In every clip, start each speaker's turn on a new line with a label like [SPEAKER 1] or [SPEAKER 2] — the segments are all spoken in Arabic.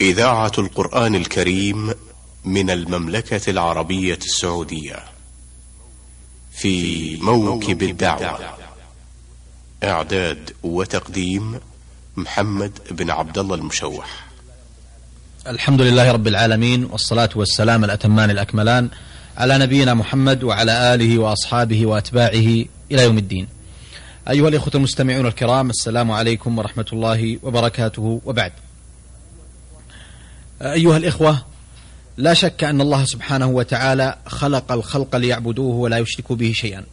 [SPEAKER 1] إذاعة القرآن الكريم من المملكة العربية السعودية. في موكب الدعوة. إعداد وتقديم محمد بن عبد الله المشوح.
[SPEAKER 2] الحمد لله رب العالمين والصلاة والسلام الأتمان الأكملان على نبينا محمد وعلى آله وأصحابه وأتباعه إلى يوم الدين. أيها الإخوة المستمعون الكرام السلام عليكم ورحمة الله وبركاته. وبعد أيها الإخوة لا شك أن الله سبحانه وتعالى خلق الخلق ليعبدوه ولا يشركوا به شيئا.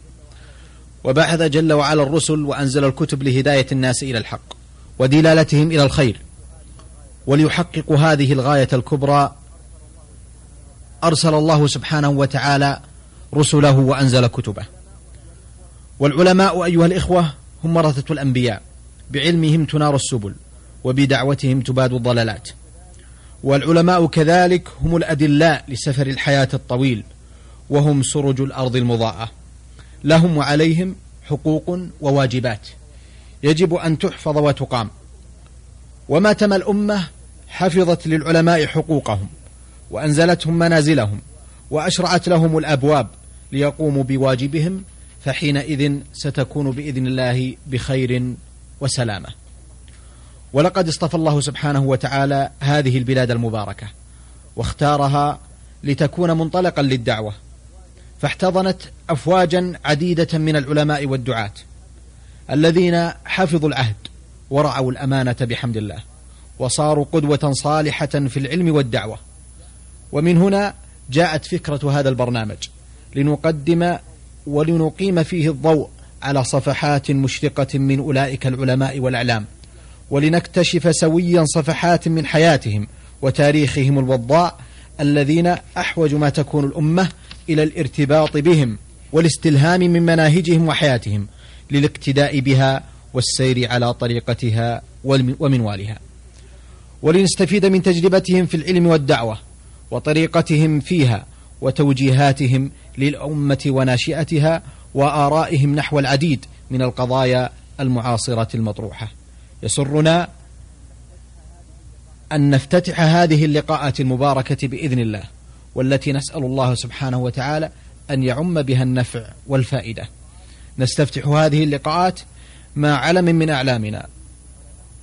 [SPEAKER 2] وبعث جل وعلا الرسل وأنزل الكتب لهداية الناس إلى الحق ودلالتهم إلى الخير. وليحققوا هذه الغاية الكبرى أرسل الله سبحانه وتعالى رسله وأنزل كتبه. والعلماء أيها الإخوة هم ورثة الأنبياء بعلمهم تنار السبل وبدعوتهم تباد الضلالات. والعلماء كذلك هم الأدلاء لسفر الحياة الطويل وهم سرج الأرض المضاءة. لهم وعليهم حقوق وواجبات. يجب أن تحفظ وتقام. وما تم الأمة حفظت للعلماء حقوقهم وأنزلتهم منازلهم وأشرعت لهم الأبواب ليقوموا بواجبهم فحينئذ ستكون بإذن الله بخير وسلامة. ولقد اصطفى الله سبحانه وتعالى هذه البلاد المباركة واختارها لتكون منطلقا للدعوة فاحتضنت أفواجا عديدة من العلماء والدعاة الذين حفظوا العهد ورعوا الأمانة بحمد الله وصاروا قدوة صالحة في العلم والدعوة. ومن هنا جاءت فكرة هذا البرنامج لنقدم ولنقيم فيه الضوء على صفحات مشرقة من أولئك العلماء والأعلام. ولنكتشف سويا صفحات من حياتهم وتاريخهم الوضاء الذين أحوج ما تكون الأمة إلى الارتباط بهم والاستلهام من مناهجهم وحياتهم للاقتداء بها والسير على طريقتها ومنوالها. ولنستفيد من تجربتهم في العلم والدعوة وطريقتهم فيها وتوجيهاتهم للأمة وناشئتها وآرائهم نحو العديد من القضايا المعاصرة المطروحة. يسرنا أن نفتتح هذه اللقاءات المباركة بإذن الله والتي نسأل الله سبحانه وتعالى أن يعم بها النفع والفائدة. نستفتح هذه اللقاءات مع علم من أعلامنا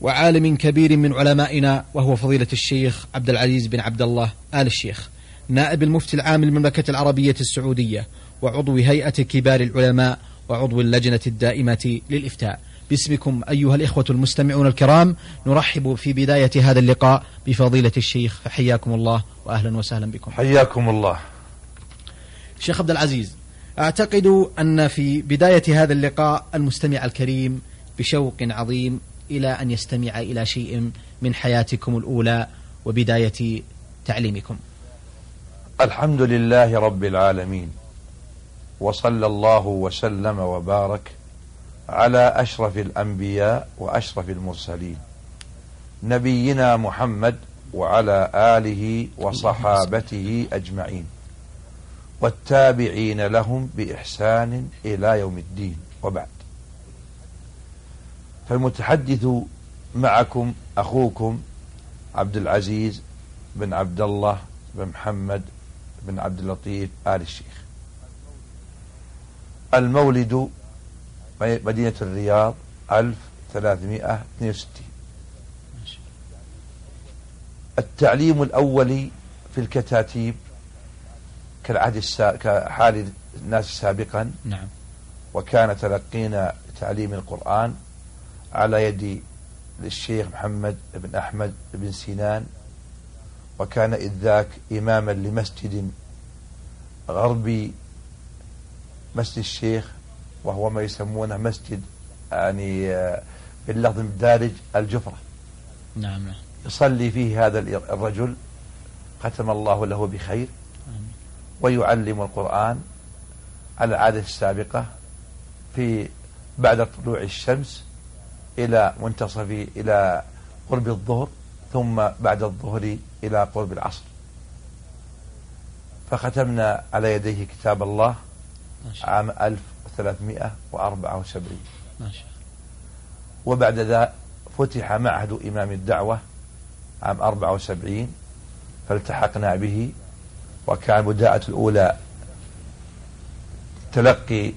[SPEAKER 2] وعالم كبير من علمائنا وهو فضيلة الشيخ عبد العزيز بن عبد الله آل الشيخ نائب المفتي العام للمملكة العربية السعودية وعضو هيئة كبار العلماء وعضو اللجنة الدائمة للإفتاء. باسمكم أيها الإخوة المستمعون الكرام نرحب في بداية هذا اللقاء بفضيلة الشيخ فحياكم الله وأهلا وسهلا بكم.
[SPEAKER 3] حياكم الله.
[SPEAKER 2] شيخ عبد العزيز أعتقد أن في بداية هذا اللقاء المستمع الكريم بشوق عظيم إلى أن يستمع إلى شيء من حياتكم الأولى وبداية تعليمكم.
[SPEAKER 3] الحمد لله رب العالمين وصلى الله وسلم وبارك على أشرف الأنبياء وأشرف المرسلين. نبينا محمد وعلى آله وصحابته أجمعين. والتابعين لهم بإحسان إلى يوم الدين. وبعد. فالمتحدث معكم أخوكم عبد العزيز بن عبد الله بن محمد بن عبد اللطيف آل الشيخ. المولد مدينة الرياض 1362 التعليم الأولي في الكتاتيب كالعهد السا... كحال الناس سابقا.
[SPEAKER 2] نعم.
[SPEAKER 3] وكان تلقينا تعليم القرآن على يد الشيخ محمد بن أحمد بن سنان. وكان إذ ذاك إماما لمسجد غربي مسجد الشيخ وهو ما يسمونه مسجد يعني باللفظ الدارج الجفرة.
[SPEAKER 2] نعم
[SPEAKER 3] يصلي فيه هذا الرجل ختم الله له بخير ويعلم القرآن على العادة السابقة في بعد طلوع الشمس إلى منتصف إلى قرب الظهر ثم بعد الظهر إلى قرب العصر. فختمنا على يديه كتاب الله عام 1374
[SPEAKER 2] ما شاء
[SPEAKER 3] وبعد ذا فتح معهد إمام الدعوة عام 74 فالتحقنا به وكان بداءة الأولى تلقي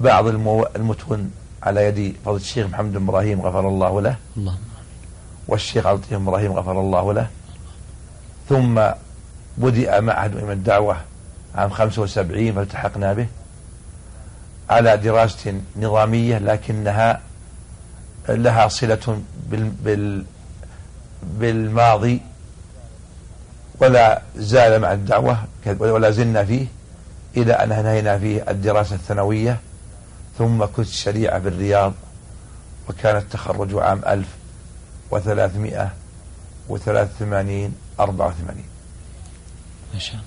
[SPEAKER 3] بعض. المتون على يد فضل الشيخ محمد بن إبراهيم غفر الله له
[SPEAKER 2] اللهم
[SPEAKER 3] والشيخ عبد اللطيف إبراهيم غفر الله له. ثم بدأ معهد إمام الدعوة عام 75 فالتحقنا به. على دراسة نظامية لكنها لها صلة بال بال بالماضي ولا زال مع الدعوة ولا زلنا فيه إلى أن انهينا فيه الدراسة الثانوية ثم كنت الشريعة بالرياض وكان التخرج عام 1383 84
[SPEAKER 2] ما شاء الله.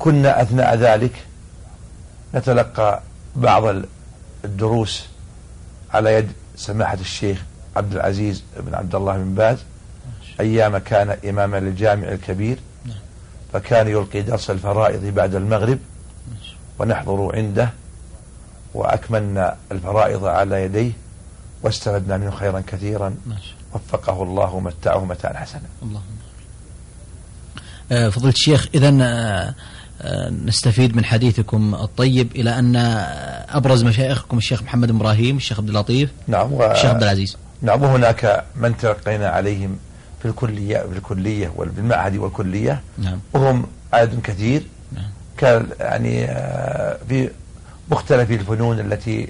[SPEAKER 3] وكنا أثناء ذلك نتلقى بعض الدروس على يد سماحة الشيخ عبد العزيز بن عبد الله بن باز. أيام كان إماما للجامع الكبير فكان يلقي درس الفرائض بعد المغرب ونحضر عنده وأكملنا الفرائض على يديه واستفدنا منه خيرا كثيرا وفقه الله ومتعه متاعا حسنا.
[SPEAKER 2] اللهم آه، فضيلة الشيخ إذا آه، نستفيد من حديثكم الطيب إلى أن أبرز مشايخكم الشيخ محمد بن إبراهيم الشيخ عبد اللطيف
[SPEAKER 3] نعم و...
[SPEAKER 2] الشيخ عبد العزيز.
[SPEAKER 3] نعم وهناك من تلقينا عليهم في الكلية في الكلية والمعهد والكلية.
[SPEAKER 2] نعم.
[SPEAKER 3] وهم عدد كثير.
[SPEAKER 2] نعم.
[SPEAKER 3] كان يعني في مختلف الفنون التي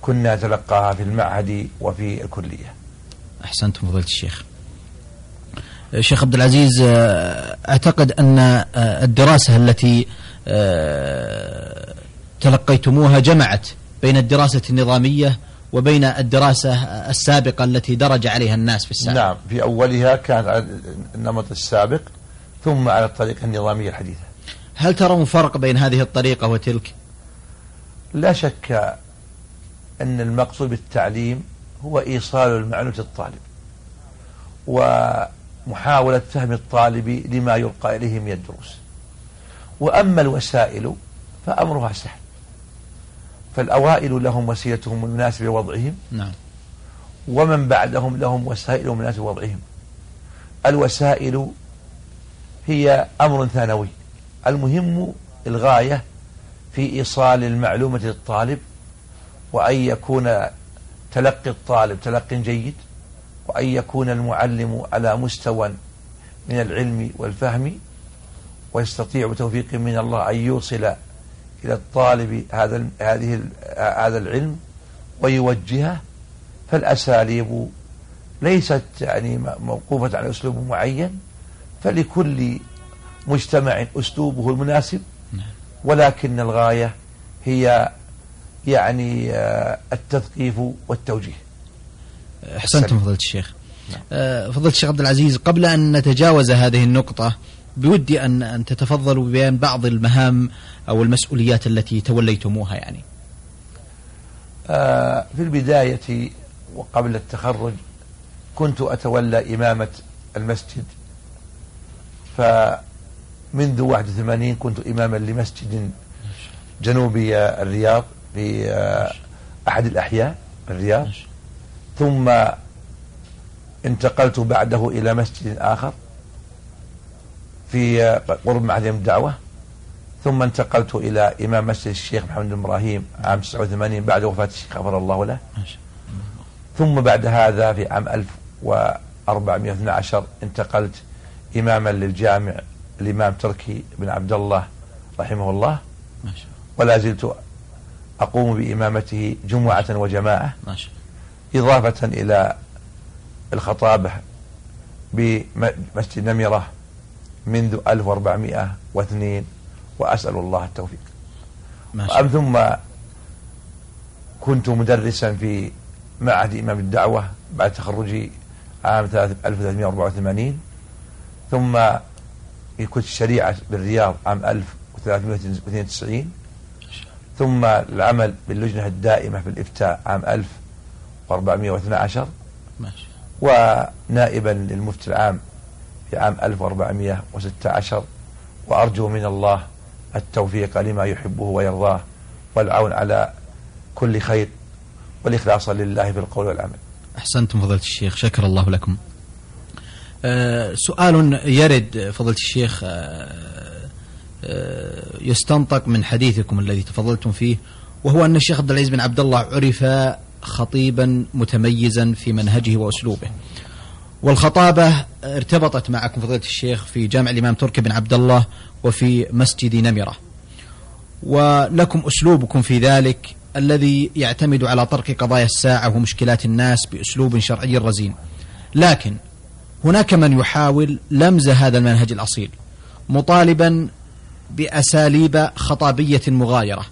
[SPEAKER 3] كنا نتلقاها في المعهد وفي الكلية.
[SPEAKER 2] أحسنتم فضيلة الشيخ. شيخ عبد العزيز أعتقد أن آه، الدراسة التي آه، تلقيتموها جمعت بين الدراسة النظامية وبين الدراسة السابقة التي درج عليها الناس في السابق.
[SPEAKER 3] نعم في أولها كانت على النمط السابق ثم على الطريقة النظامية الحديثة.
[SPEAKER 2] هل ترون فرق بين هذه الطريقة وتلك؟
[SPEAKER 3] لا شك أن المقصود بالتعليم هو إيصال المعلومة للطالب ومحاولة فهم الطالب لما يلقى إليه من الدروس. وأما الوسائل فأمرها سهل. فالأوائل لهم وسيلتهم المناسبة لوضعهم.
[SPEAKER 2] نعم.
[SPEAKER 3] ومن بعدهم لهم وسائل مناسبة لوضعهم. الوسائل هي أمر ثانوي. المهم الغاية في إيصال المعلومة للطالب وأن يكون تلقي الطالب تلقي جيد وأن يكون المعلم على مستوى من العلم والفهم ويستطيع بتوفيق من الله أن يوصل إلى الطالب هذا هذه هذا العلم ويوجهه. فالأساليب ليست يعني موقوفة على أسلوب معين فلكل مجتمع أسلوبه المناسب.
[SPEAKER 2] نعم.
[SPEAKER 3] ولكن الغاية هي يعني آه، التثقيف والتوجيه.
[SPEAKER 2] أحسنتم فضيلة الشيخ. آه، فضيلة الشيخ عبد العزيز قبل أن نتجاوز هذه النقطة بودي أن أن تتفضلوا ببيان بعض المهام أو المسؤوليات التي توليتموها يعني.
[SPEAKER 3] آه، في البداية وقبل التخرج كنت أتولى إمامة المسجد. فمنذ 81 كنت إماما لمسجد جنوبي الرياض في آه، أحد الأحياء الرياض. ثم انتقلت بعده إلى مسجد آخر في قرب معهد الدعوة ثم انتقلت إلى إمام مسجد الشيخ محمد بن إبراهيم عام 89 بعد وفاة الشيخ غفر الله له. ثم بعد هذا في عام 1412 انتقلت إماما للجامع الإمام تركي بن عبد الله رحمه الله. ولا زلت أقوم بإمامته جمعة وجماعة.
[SPEAKER 2] ما شاء
[SPEAKER 3] إضافة إلى الخطابة بمسجد نمرة منذ 1402 وأسأل الله التوفيق
[SPEAKER 2] الله.
[SPEAKER 3] ثم كنت مدرسا في معهد إمام الدعوة بعد تخرجي عام 1384 ثم كنت الشريعة بالرياض عام 1392 ثم العمل باللجنة الدائمة في الإفتاء عام 1412
[SPEAKER 2] ماشي.
[SPEAKER 3] ونائبا للمفتي العام في عام 1416 وأرجو من الله التوفيق لما يحبه ويرضاه والعون على كل خير والإخلاص لله في القول والعمل.
[SPEAKER 2] أحسنتم فضيلة الشيخ شكر الله لكم. أه سؤال يرد فضيلة الشيخ أه أه يستنطق من حديثكم الذي تفضلتم فيه وهو أن الشيخ عبد العزيز بن عبد الله عرف خطيبا متميزا في منهجه وأسلوبه. والخطابة ارتبطت معكم فضيلة الشيخ في جامع الإمام تركي بن عبد الله وفي مسجد نمرة. ولكم أسلوبكم في ذلك الذي يعتمد على طرق قضايا الساعة ومشكلات الناس بأسلوب شرعي رزين. لكن هناك من يحاول لمز هذا المنهج الأصيل مطالبا بأساليب خطابية مغايرة.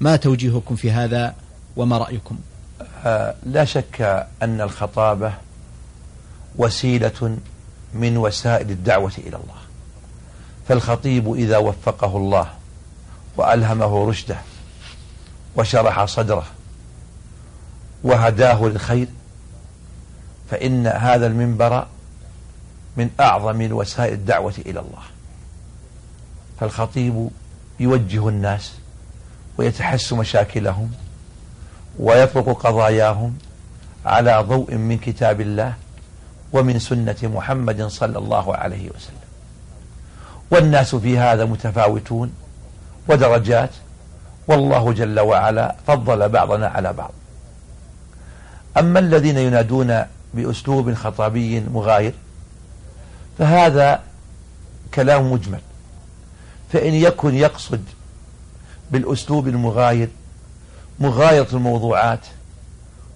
[SPEAKER 2] ما توجيهكم في هذا وما رأيكم؟
[SPEAKER 3] آه لا شك أن الخطابة وسيلة من وسائل الدعوة إلى الله. فالخطيب إذا وفقه الله وألهمه رشده وشرح صدره وهداه للخير فإن هذا المنبر من أعظم وسائل الدعوة إلى الله. فالخطيب يوجه الناس ويتحس مشاكلهم ويطرق قضاياهم على ضوء من كتاب الله ومن سنة محمد صلى الله عليه وسلم. والناس في هذا متفاوتون ودرجات والله جل وعلا فضل بعضنا على بعض. أما الذين ينادون بأسلوب خطابي مغاير فهذا كلام مجمل. فإن يكن يقصد بالأسلوب المغاير مغايرة الموضوعات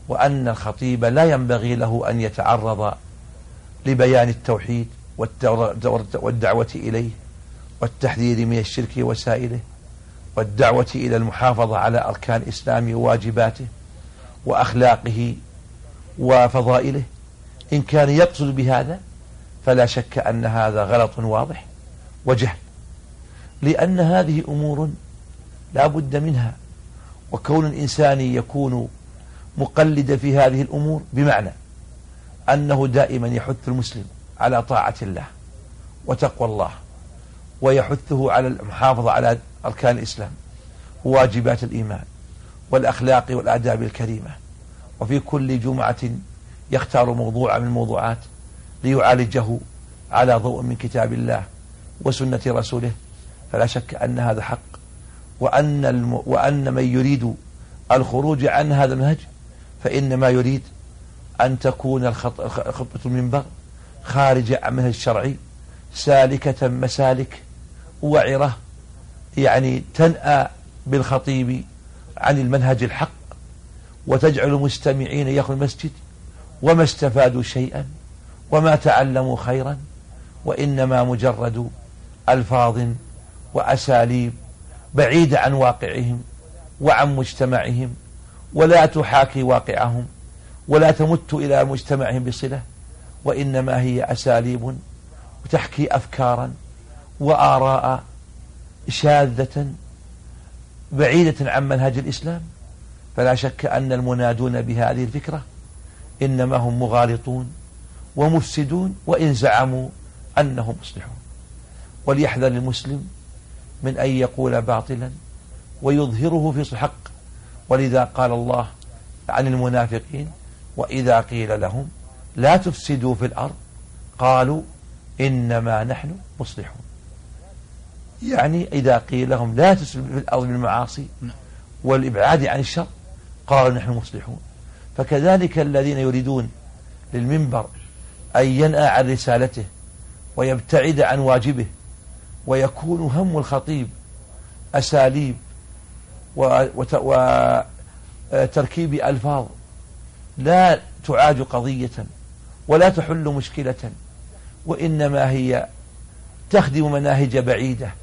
[SPEAKER 3] وأن الخطيب لا ينبغي له أن يتعرض لبيان التوحيد والدعوة إليه والتحذير من الشرك وسائله والدعوة إلى المحافظة على أركان الإسلام وواجباته وأخلاقه وفضائله. إن كان يقصد بهذا فلا شك أن هذا غلط واضح وجهل لأن هذه أمور لا بد منها. وكون الإنسان يكون مقلدا في هذه الأمور بمعنى أنه دائما يحث المسلم على طاعة الله وتقوى الله ويحثه على المحافظة على أركان الإسلام وواجبات الإيمان والأخلاق والآداب الكريمة وفي كل جمعة يختار موضوع من الموضوعات ليعالجه على ضوء من كتاب الله وسنة رسوله فلا شك أن هذا حق وأن, الم وأن من يريد الخروج عن هذا المنهج فإنما يريد أن تكون خطبة المنبر خارجة عن منهج الشرعي سالكة مسالك وعرة يعني تنأى بالخطيب عن المنهج الحق وتجعل المستمعين يخلوا المسجد وما استفادوا شيئا وما تعلموا خيرا وإنما مجرد ألفاظ وأساليب بعيدة عن واقعهم وعن مجتمعهم ولا تحاكي واقعهم ولا تمت إلى مجتمعهم بصلة وإنما هي أساليب وتحكي أفكارا وآراء شاذة بعيدة عن منهج الإسلام. فلا شك أن المنادون بهذه الفكرة إنما هم مغالطون ومفسدون وإن زعموا أنهم مصلحون. وليحذر المسلم من أن يقول باطلا ويظهره في الحق. ولذا قال الله عن المنافقين وإذا قيل لهم لا تفسدوا في الأرض قالوا إنما نحن مصلحون. يعني إذا قيل لهم لا تفسدوا في الأرض بالمعاصي والإبعاد عن الشر قالوا نحن مصلحون. فكذلك الذين يريدون للمنبر أن ينأى عن رسالته ويبتعد عن واجبه ويكون هم الخطيب أساليب وتركيب ألفاظ. لا تعاد قضية ولا تحل مشكلة وإنما هي تخدم مناهج بعيدة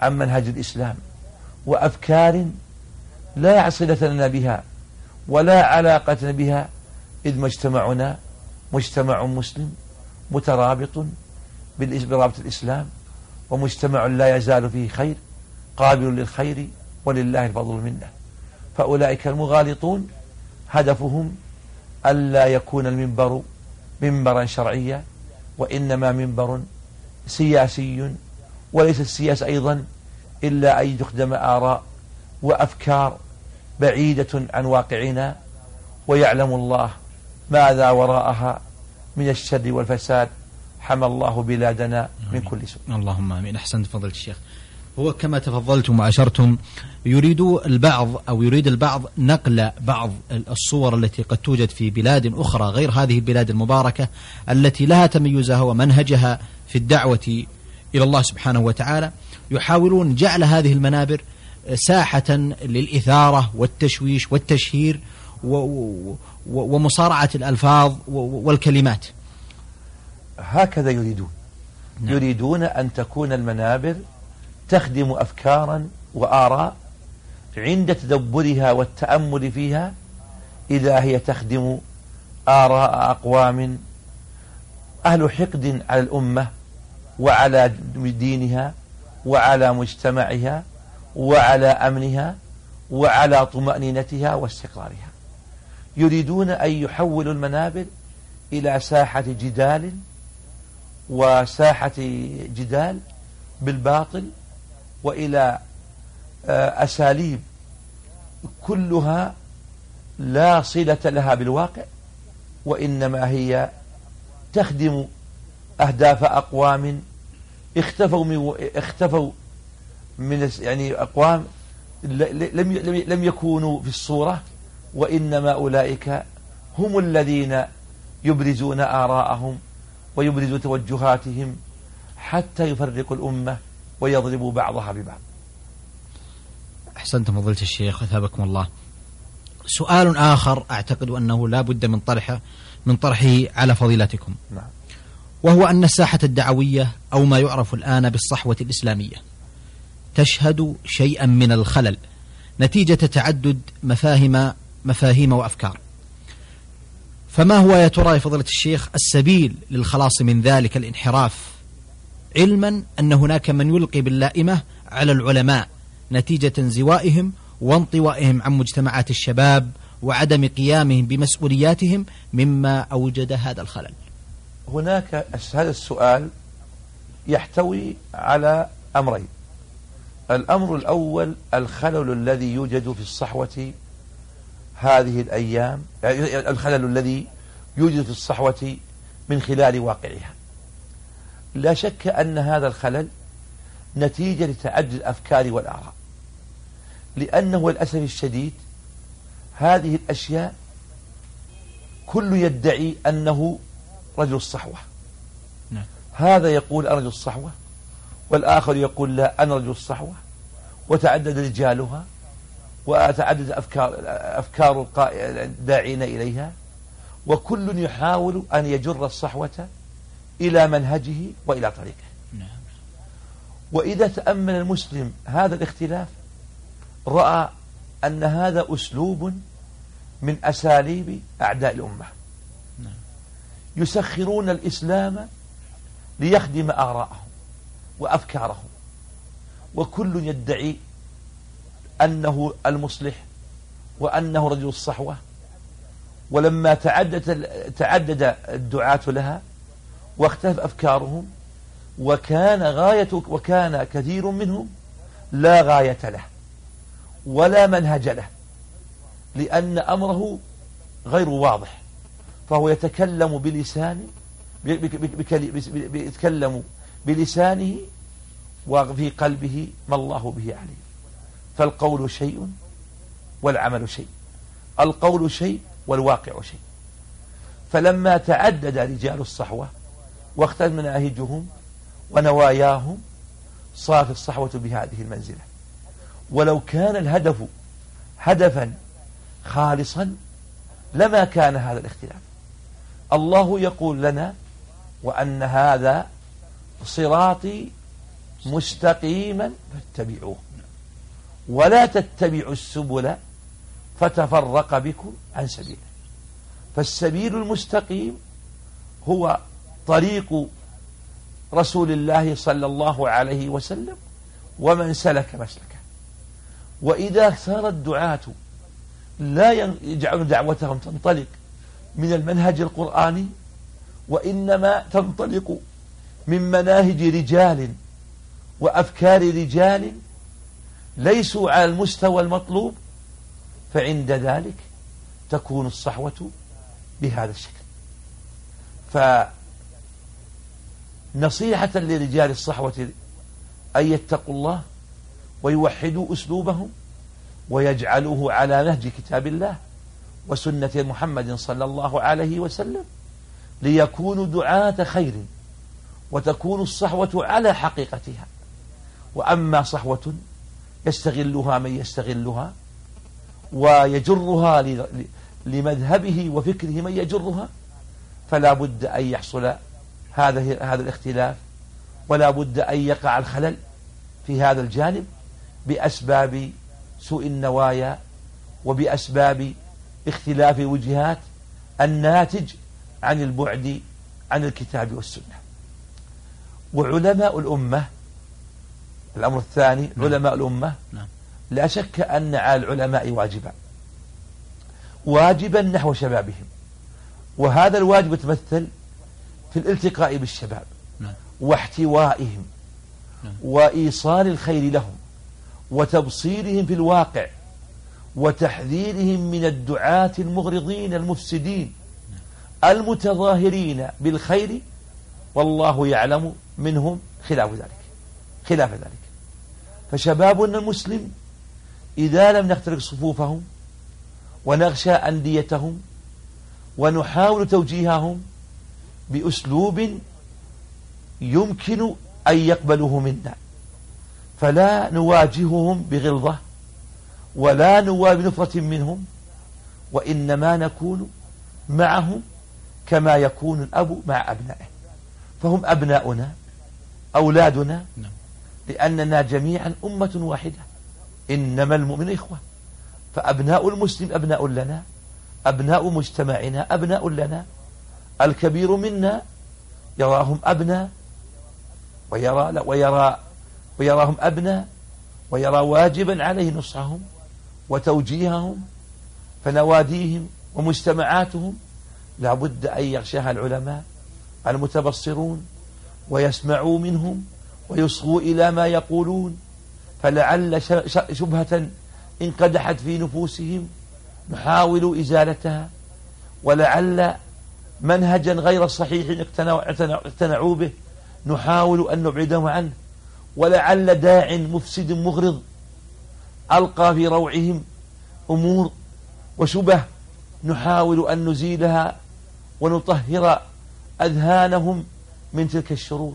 [SPEAKER 3] عن منهج الإسلام وأفكار لا صلة لنا بها ولا علاقة بها إذ مجتمعنا مجتمع مسلم مترابط برابط الإسلام. ومجتمع لا يزال فيه خير قابل للخير ولله الفضل منه. فأولئك المغالطون هدفهم ألا يكون المنبر منبرا شرعيا وإنما منبر سياسي وليس السياسة أيضا إلا أن تخدم آراء وأفكار بعيدة عن واقعنا ويعلم الله ماذا وراءها من الشر والفساد حمى الله بلادنا من كل سوء.
[SPEAKER 2] اللهم آمين. احسنت فضيله الشيخ هو كما تفضلتم وأشرتم يريد البعض أو يريد البعض نقل بعض الصور التي قد توجد في بلاد أخرى غير هذه البلاد المباركة التي لها تميزها ومنهجها في الدعوة إلى الله سبحانه وتعالى. يحاولون جعل هذه المنابر ساحة للإثارة والتشويش والتشهير ومصارعة الألفاظ والكلمات.
[SPEAKER 3] هكذا يريدون نعم. يريدون أن تكون المنابر تخدم أفكارا وآراء عند تدبرها والتأمل فيها إذا هي تخدم آراء أقوام أهل حقد على الأمة وعلى دينها وعلى مجتمعها وعلى أمنها وعلى طمأنينتها واستقرارها يريدون أن يحولوا المنابر إلى ساحة جدال وساحة جدال بالباطل وإلى آه، أساليب كلها لا صلة لها بالواقع وإنما هي تخدم أهداف أقوام اختفوا من اختفوا من يعني أقوام لم لم يكونوا في الصورة وإنما أولئك هم الذين يبرزون آراءهم ويبرزوا توجهاتهم حتى يفرقوا الأمة ويضربوا بعضها ببعض.
[SPEAKER 2] أحسنتم فضيلة الشيخ أثابكم الله. سؤال آخر أعتقد أنه لا بد من طرحه من طرحه على فضيلتكم. نعم. وهو أن الساحة الدعوية أو ما يعرف الآن بالصحوة الإسلامية تشهد شيئا من الخلل نتيجة تعدد مفاهيم مفاهيم وأفكار. فما هو يا ترى يا فضيلة الشيخ السبيل للخلاص من ذلك الانحراف؟ علما أن هناك من يلقي باللائمة على العلماء نتيجة انزوائهم وانطوائهم عن مجتمعات الشباب وعدم قيامهم بمسؤولياتهم مما أوجد هذا الخلل.
[SPEAKER 3] هناك هذا السؤال يحتوي على أمرين. الأمر الأول الخلل الذي يوجد في الصحوة هذه الأيام الخلل الذي يوجد في الصحوة من خلال واقعها. لا شك أن هذا الخلل نتيجة لتعدد الأفكار والآراء. لأنه للأسف الشديد هذه الأشياء كل يدعي أنه رجل الصحوة. نعم. هذا يقول أنا رجل الصحوة والآخر يقول لا أنا رجل الصحوة وتعدد رجالها وتعدد أفكار أفكار الداعين إليها وكل يحاول أن يجر الصحوة إلى منهجه وإلى طريقه نعم. وإذا تأمل المسلم هذا الاختلاف رأى أن هذا أسلوب من أساليب أعداء الأمة نعم. يسخرون الإسلام ليخدم آراءهم وأفكارهم وكل يدعي أنه المصلح وأنه رجل الصحوة. ولما تعدد تعدد الدعاة لها واختلف أفكارهم وكان غاية وكان كثير منهم لا غاية له ولا منهج له لأن أمره غير واضح. فهو يتكلم بلسان يتكلم بلسانه وفي قلبه ما الله به عليه فالقول شيء والعمل شيء. القول شيء والواقع شيء. فلما تعدد رجال الصحوة واختلف مناهجهم ونواياهم صارت الصحوة بهذه المنزلة. ولو كان الهدف هدفا خالصا لما كان هذا الاختلاف. الله يقول لنا وأن هذا صراطي مستقيما فاتبعوه. ولا تتبعوا السبل فتفرق بكم عن سبيله. فالسبيل المستقيم هو طريق رسول الله صلى الله عليه وسلم ومن سلك مسلكه. وإذا صار الدعاة لا يجعل دعوتهم تنطلق من المنهج القرآني وإنما تنطلق من مناهج رجال وأفكار رجال ليسوا على المستوى المطلوب فعند ذلك تكون الصحوة بهذا الشكل. فنصيحة لرجال الصحوة أن يتقوا الله ويوحدوا أسلوبهم ويجعلوه على نهج كتاب الله وسنة محمد صلى الله عليه وسلم ليكونوا دعاة خير وتكون الصحوة على حقيقتها. وأما صحوة يستغلها من يستغلها ويجرها لمذهبه وفكره من يجرها فلا بد أن يحصل هذا هذا الاختلاف ولا بد أن يقع الخلل في هذا الجانب بأسباب سوء النوايا وبأسباب اختلاف الوجهات الناتج عن البعد عن الكتاب والسنة. وعلماء الأمة الأمر الثاني نعم. علماء الأمة نعم. لا شك أن على العلماء واجبا واجبا نحو شبابهم وهذا الواجب يتمثل في الالتقاء بالشباب نعم. واحتوائهم نعم. وإيصال الخير لهم وتبصيرهم في الواقع وتحذيرهم من الدعاة المغرضين المفسدين المتظاهرين بالخير والله يعلم منهم خلاف ذلك خلاف ذلك فشبابنا المسلم إذا لم نخترق صفوفهم ونغشى أنديتهم ونحاول توجيههم بأسلوب يمكن أن يقبلوه منا فلا نواجههم بغلظة ولا نواجه بنفرة منهم وإنما نكون معهم كما يكون الأب مع أبنائه فهم أبناؤنا أولادنا نعم. لأننا جميعا أمة واحدة. إنما المؤمن إخوة. فأبناء المسلم أبناء لنا. أبناء مجتمعنا أبناء لنا. الكبير منا يراهم أبناء ويرى ويرى ويراهم أبناء ويرى واجبا عليه نصحهم وتوجيههم فنواديهم ومجتمعاتهم. لا بد أن يغشاها العلماء المتبصرون ويسمعوا منهم ويصغوا إلى ما يقولون. فلعل شبهة انقدحت في نفوسهم نحاول إزالتها. ولعل منهجا غير صحيح اقتنعوا به نحاول أن نبعدهم عنه. ولعل داع مفسد مغرض ألقى في روعهم أمور وشبه نحاول أن نزيلها ونطهر أذهانهم من تلك الشرور.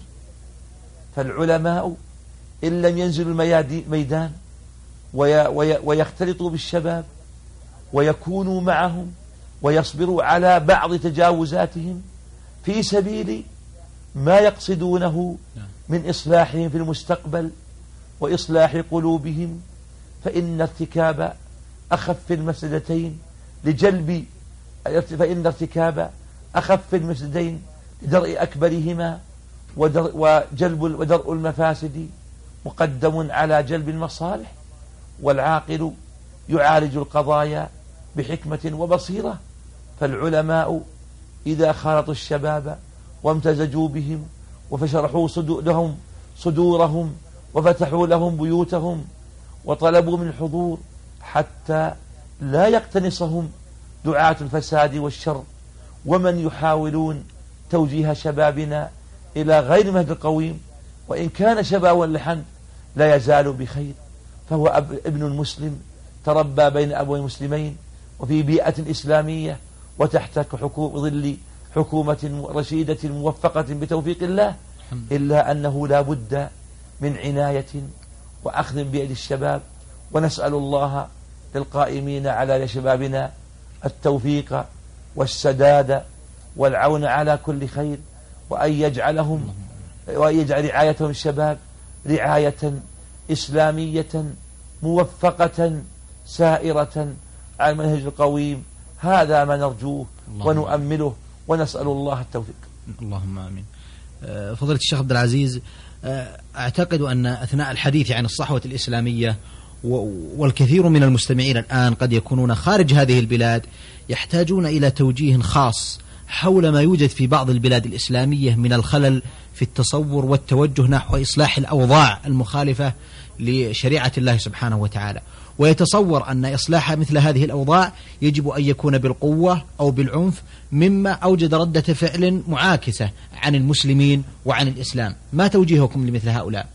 [SPEAKER 3] فالعلماء إن لم ينزلوا الميدان ويختلطوا بالشباب ويكونوا معهم ويصبروا على بعض تجاوزاتهم في سبيل ما يقصدونه. من إصلاحهم في المستقبل وإصلاح قلوبهم فإن ارتكاب أخف المفسدتين لجلب فإن ارتكاب أخف المفسدتين لدرء أكبرهما وجلب ودرء المفاسد مقدم على جلب المصالح والعاقل يعالج القضايا بحكمة وبصيرة. فالعلماء إذا خالطوا الشباب وامتزجوا بهم وفشرحوا لهم صدورهم وفتحوا لهم بيوتهم وطلبوا من الحضور حتى لا يقتنصهم دعاة الفساد والشر ومن يحاولون توجيه شبابنا إلى غير مهد القويم وإن كان شبابا لحن لا يزال بخير. فهو ابن المسلم تربى بين أبوين مسلمين وفي بيئة إسلامية وتحت ظل حكومة رشيدة موفقة بتوفيق الله إلا أنه لا بد من عناية وأخذ بيد الشباب. ونسأل الله للقائمين على شبابنا التوفيق والسداد والعون على كل خير. وأن يجعلهم وأن يجعل رعايتهم الشباب رعاية إسلامية موفقة سائرة على المنهج القويم. هذا ما نرجوه ونؤمله ونسأل الله التوفيق.
[SPEAKER 2] اللهم آمين. آه، فضيلة الشيخ عبد العزيز آه، أعتقد أن أثناء الحديث عن الصحوة الإسلامية والكثير من المستمعين الآن قد يكونون خارج هذه البلاد يحتاجون إلى توجيه خاص حول ما يوجد في بعض البلاد الإسلامية من الخلل في التصور والتوجه نحو إصلاح الأوضاع المخالفة لشريعة الله سبحانه وتعالى. ويتصور أن إصلاح مثل هذه الأوضاع يجب أن يكون بالقوة أو بالعنف مما أوجد ردة فعل معاكسة عن المسلمين وعن الإسلام. ما توجيهكم لمثل هؤلاء؟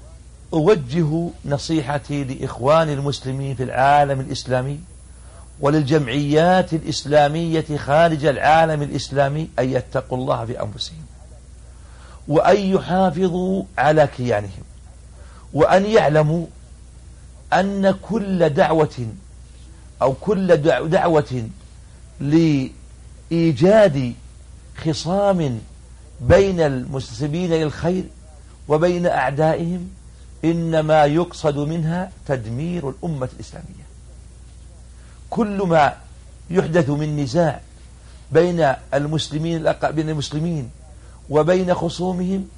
[SPEAKER 3] أوجه نصيحتي لإخوان المسلمين في العالم الإسلامي وللجمعيات الإسلامية خارج العالم الإسلامي أن يتقوا الله في أنفسهم وأن يحافظوا على كيانهم وأن يعلموا أن كل دعوة أو كل دعوة لإيجاد خصام بين المسلمين للخير وبين أعدائهم إنما يقصد منها تدمير الأمة الإسلامية. كل ما يحدث من نزاع بين المسلمين بين المسلمين وبين خصومهم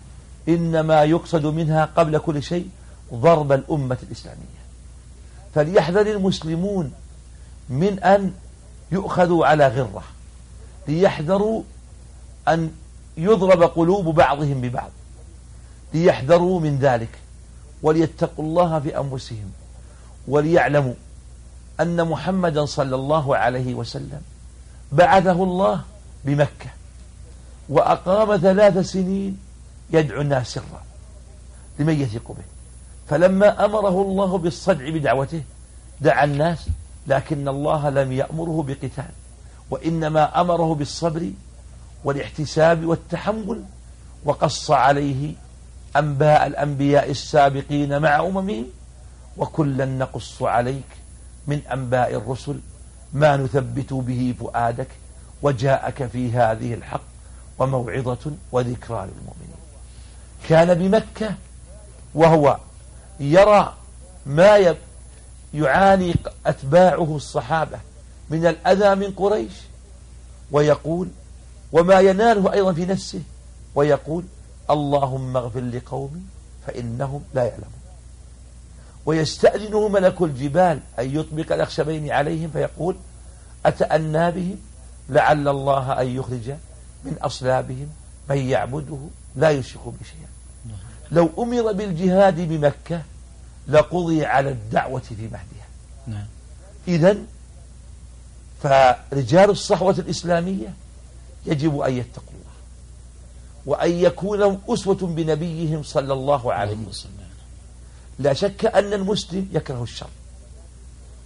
[SPEAKER 3] إنما يقصد منها قبل كل شيء ضرب الأمة الإسلامية. فليحذر المسلمون من أن يؤخذوا على غرة ليحذروا أن يضرب قلوب بعضهم ببعض ليحذروا من ذلك وليتقوا الله في أنفسهم وليعلموا أن محمدا صلى الله عليه وسلم بعثه الله بمكة وأقام ثلاث سنين يدعو الناس سرا لمن يثق به فلما أمره الله بالصدع بدعوته دعا الناس لكن الله لم يأمره بقتال وإنما أمره بالصبر والاحتساب والتحمل وقص عليه أنباء الأنبياء السابقين مع أممهم وكلا نقص عليك من أنباء الرسل ما نثبت به فؤادك وجاءك في هذه الحق وموعظة وذكرى للمؤمنين. كان بمكة وهو يرى ما يعاني أتباعه الصحابة من الأذى من قريش ويقول وما يناله أيضا في نفسه ويقول اللهم اغفر لقومي فإنهم لا يعلمون. ويستأذنه ملك الجبال أن يطبق الأخشبين عليهم فيقول أتأنى بهم؟ لعل الله أن يخرج من أصلابهم من يعبده لا يشرك بشيئا لو أمر بالجهاد بمكة لقضي على الدعوة في مهدها. نعم. إذا فرجال الصحوة الإسلامية يجب أن يتقوا الله وأن يكون لهم أسوة بنبيهم صلى الله عليه وسلم. لا شك أن المسلم يكره الشر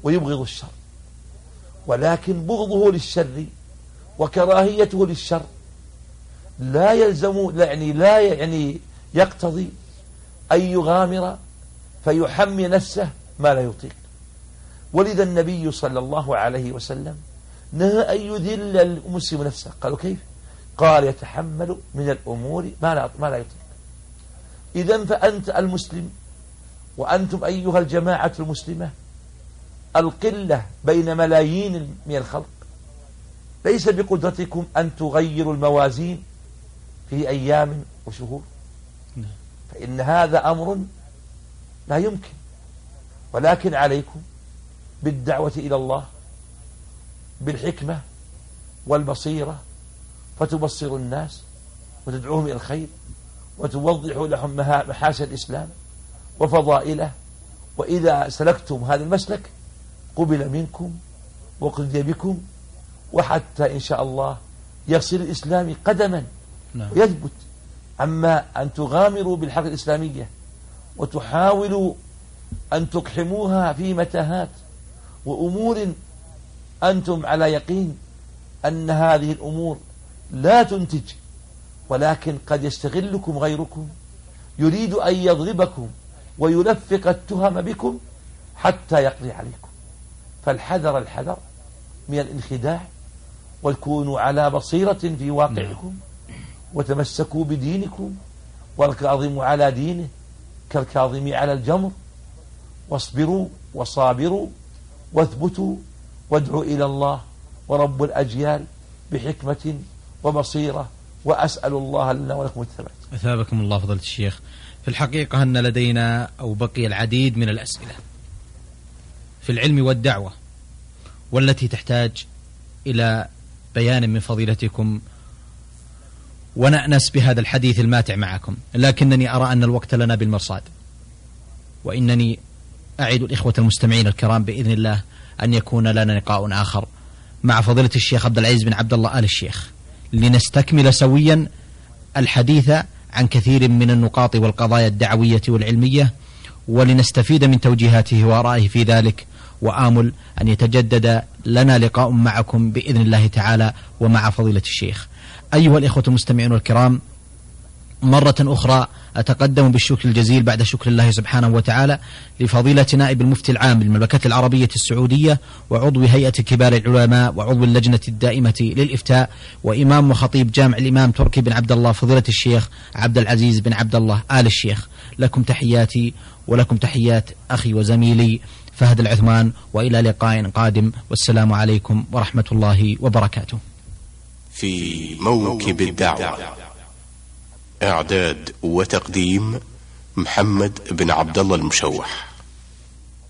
[SPEAKER 3] ويبغض الشر ولكن بغضه للشر وكراهيته للشر لا يلزم يعني لا يعني يقتضي أن يغامر فيحمي نفسه ما لا يطيق. ولذا النبي صلى الله عليه وسلم نهى أن يذل المسلم نفسه. قالوا كيف؟ قال يتحمل من الأمور ما لا, ما لا يطيق. إذا فأنت المسلم وأنتم أيها الجماعة المسلمة القلة بين ملايين من الخلق. ليس بقدرتكم أن تغيروا الموازين في أيام وشهور. نعم. فإن هذا أمر لا يمكن. ولكن عليكم بالدعوة إلى الله بالحكمة والبصيرة فتبصروا الناس وتدعوهم إلى الخير وتوضحوا لهم محاسن الإسلام. وفضائله وإذا سلكتم هذا المسلك قبل منكم وقضي بكم وحتى إن شاء الله يصل الإسلام قدما نعم. ويثبت أما أن تغامروا بالحركة الإسلامية وتحاولوا أن تقحموها في متاهات وأمور أنتم على يقين أن هذه الأمور لا تنتج ولكن قد يستغلكم غيركم يريد أن يضربكم ويلفق التهم بكم حتى يقضي عليكم. فالحذر الحذر من الانخداع وكونوا على بصيرة في واقعكم وتمسكوا بدينكم والكاظم على دينه كالكاظم على الجمر. واصبروا وصابروا واثبتوا وادعوا إلى الله ورب الأجيال بحكمة وبصيرة. وأسأل الله لنا ولكم الثبات
[SPEAKER 2] أثابكم الله فضلة الشيخ. في الحقيقة أن لدينا أو بقي العديد من الأسئلة في العلم والدعوة والتي تحتاج إلى بيان من فضيلتكم ونأنس بهذا الحديث الماتع معكم لكنني أرى أن الوقت لنا بالمرصاد وإنني أعد الإخوة المستمعين الكرام بإذن الله أن يكون لنا لقاء آخر مع فضيلة الشيخ عبد العزيز بن عبد الله آل الشيخ لنستكمل سويا الحديث عن كثير من النقاط والقضايا الدعوية والعلمية ولنستفيد من توجيهاته وآرائه في ذلك. وآمل أن يتجدد لنا لقاء معكم بإذن الله تعالى ومع فضيلة الشيخ. أيها الإخوة المستمعون الكرام مرة أخرى أتقدم بالشكر الجزيل بعد شكر الله سبحانه وتعالى لفضيلة نائب المفتي العام للمملكة العربية السعودية وعضو هيئة كبار العلماء وعضو اللجنة الدائمة للإفتاء وإمام وخطيب جامع الإمام تركي بن عبد الله فضيلة الشيخ عبد العزيز بن عبد الله آل الشيخ. لكم تحياتي ولكم تحيات أخي وزميلي فهد العثمان وإلى لقاء قادم. والسلام عليكم ورحمة الله وبركاته.
[SPEAKER 1] في موكب الدعوة. إعداد وتقديم محمد بن عبد الله المشوح.